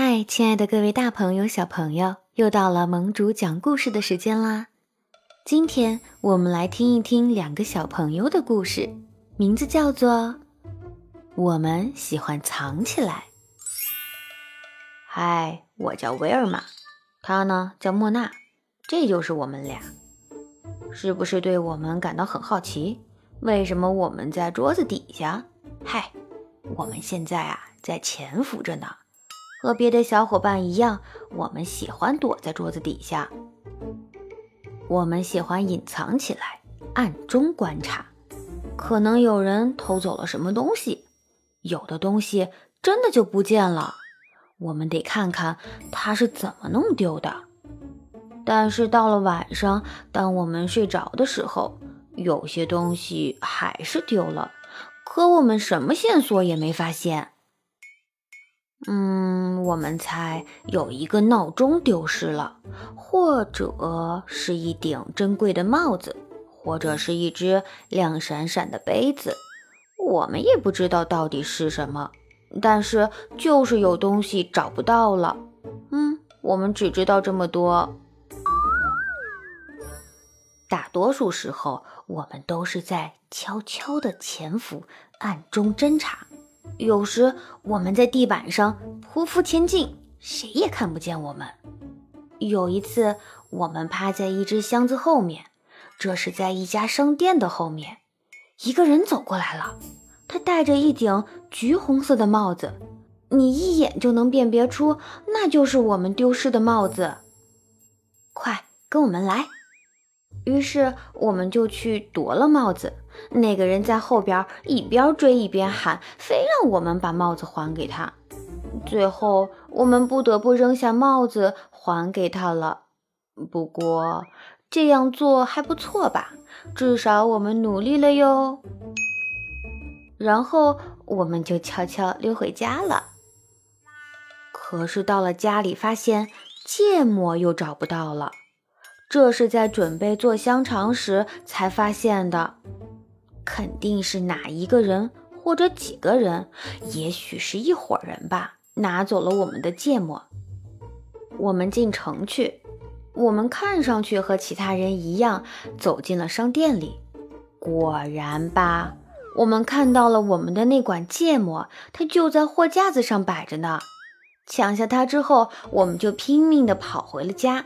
嗨，亲爱的各位大朋友、小朋友，又到了盟主讲故事的时间啦！今天我们来听一听两个小朋友的故事，名字叫做《我们喜欢藏起来》。嗨，我叫威尔玛，他呢叫莫娜，这就是我们俩。是不是对我们感到很好奇？为什么我们在桌子底下？嗨，我们现在啊在潜伏着呢。和别的小伙伴一样，我们喜欢躲在桌子底下。我们喜欢隐藏起来，暗中观察。可能有人偷走了什么东西，有的东西真的就不见了。我们得看看他是怎么弄丢的。但是到了晚上，当我们睡着的时候，有些东西还是丢了，可我们什么线索也没发现。嗯，我们猜有一个闹钟丢失了，或者是一顶珍贵的帽子，或者是一只亮闪闪的杯子。我们也不知道到底是什么，但是就是有东西找不到了。嗯，我们只知道这么多。大多数时候，我们都是在悄悄地潜伏，暗中侦查。有时我们在地板上匍匐前进，谁也看不见我们。有一次，我们趴在一只箱子后面，这是在一家商店的后面。一个人走过来了，他戴着一顶橘红色的帽子，你一眼就能辨别出那就是我们丢失的帽子。快跟我们来！于是我们就去夺了帽子。那个人在后边一边追一边喊，非让我们把帽子还给他。最后我们不得不扔下帽子还给他了。不过这样做还不错吧？至少我们努力了哟。然后我们就悄悄溜回家了。可是到了家里，发现芥末又找不到了。这是在准备做香肠时才发现的，肯定是哪一个人或者几个人，也许是一伙人吧，拿走了我们的芥末。我们进城去，我们看上去和其他人一样，走进了商店里。果然吧，我们看到了我们的那管芥末，它就在货架子上摆着呢。抢下它之后，我们就拼命地跑回了家。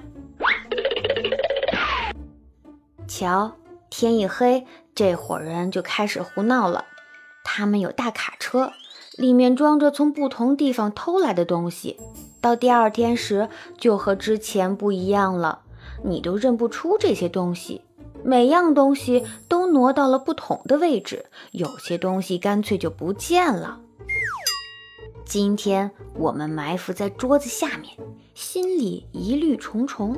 瞧，天一黑，这伙人就开始胡闹了。他们有大卡车，里面装着从不同地方偷来的东西。到第二天时，就和之前不一样了，你都认不出这些东西。每样东西都挪到了不同的位置，有些东西干脆就不见了。今天我们埋伏在桌子下面，心里疑虑重重。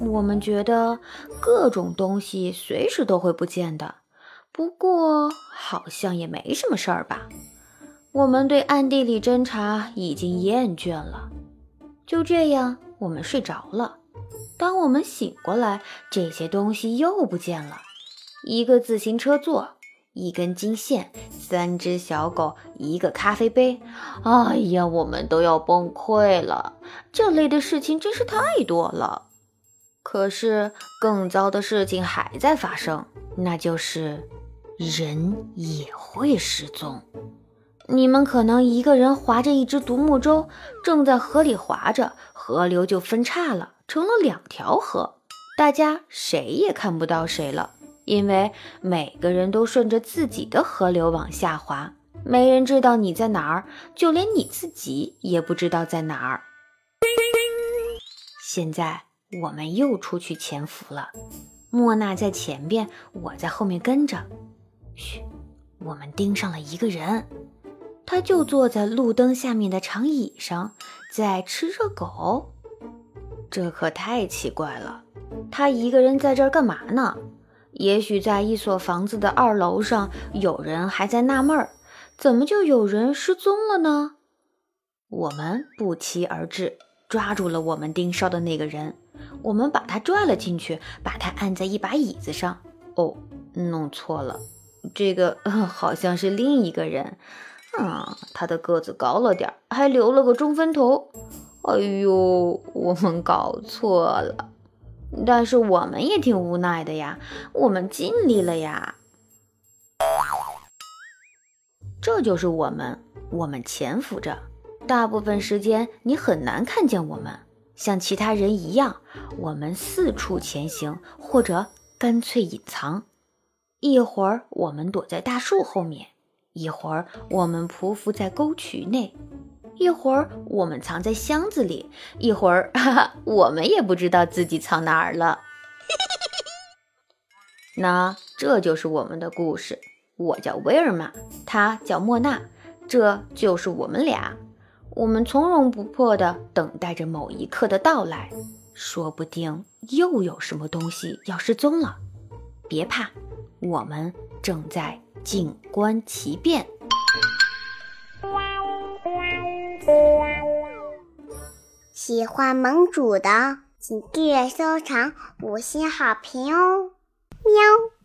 我们觉得各种东西随时都会不见的，不过好像也没什么事儿吧。我们对暗地里侦查已经厌倦了。就这样，我们睡着了。当我们醒过来，这些东西又不见了：一个自行车座，一根金线，三只小狗，一个咖啡杯。哎呀，我们都要崩溃了！这类的事情真是太多了。可是更糟的事情还在发生，那就是人也会失踪。你们可能一个人划着一只独木舟，正在河里划着，河流就分叉了，成了两条河，大家谁也看不到谁了，因为每个人都顺着自己的河流往下滑，没人知道你在哪儿，就连你自己也不知道在哪儿。现在。我们又出去潜伏了，莫娜在前边，我在后面跟着。嘘，我们盯上了一个人，他就坐在路灯下面的长椅上，在吃热狗。这可太奇怪了，他一个人在这儿干嘛呢？也许在一所房子的二楼上，有人还在纳闷儿，怎么就有人失踪了呢？我们不期而至，抓住了我们盯梢的那个人。我们把他拽了进去，把他按在一把椅子上。哦，弄错了，这个 好像是另一个人。嗯，他的个子高了点，还留了个中分头。哎呦，我们搞错了，但是我们也挺无奈的呀，我们尽力了呀。这就是我们，我们潜伏着，大部分时间你很难看见我们。像其他人一样，我们四处前行，或者干脆隐藏。一会儿我们躲在大树后面，一会儿我们匍匐在沟渠内，一会儿我们藏在箱子里，一会儿哈哈，我们也不知道自己藏哪儿了。那这就是我们的故事。我叫威尔玛，他叫莫娜，这就是我们俩。我们从容不迫地等待着某一刻的到来，说不定又有什么东西要失踪了。别怕，我们正在静观其变。喜欢盟主的，请订阅、收藏、五星好评哦！喵。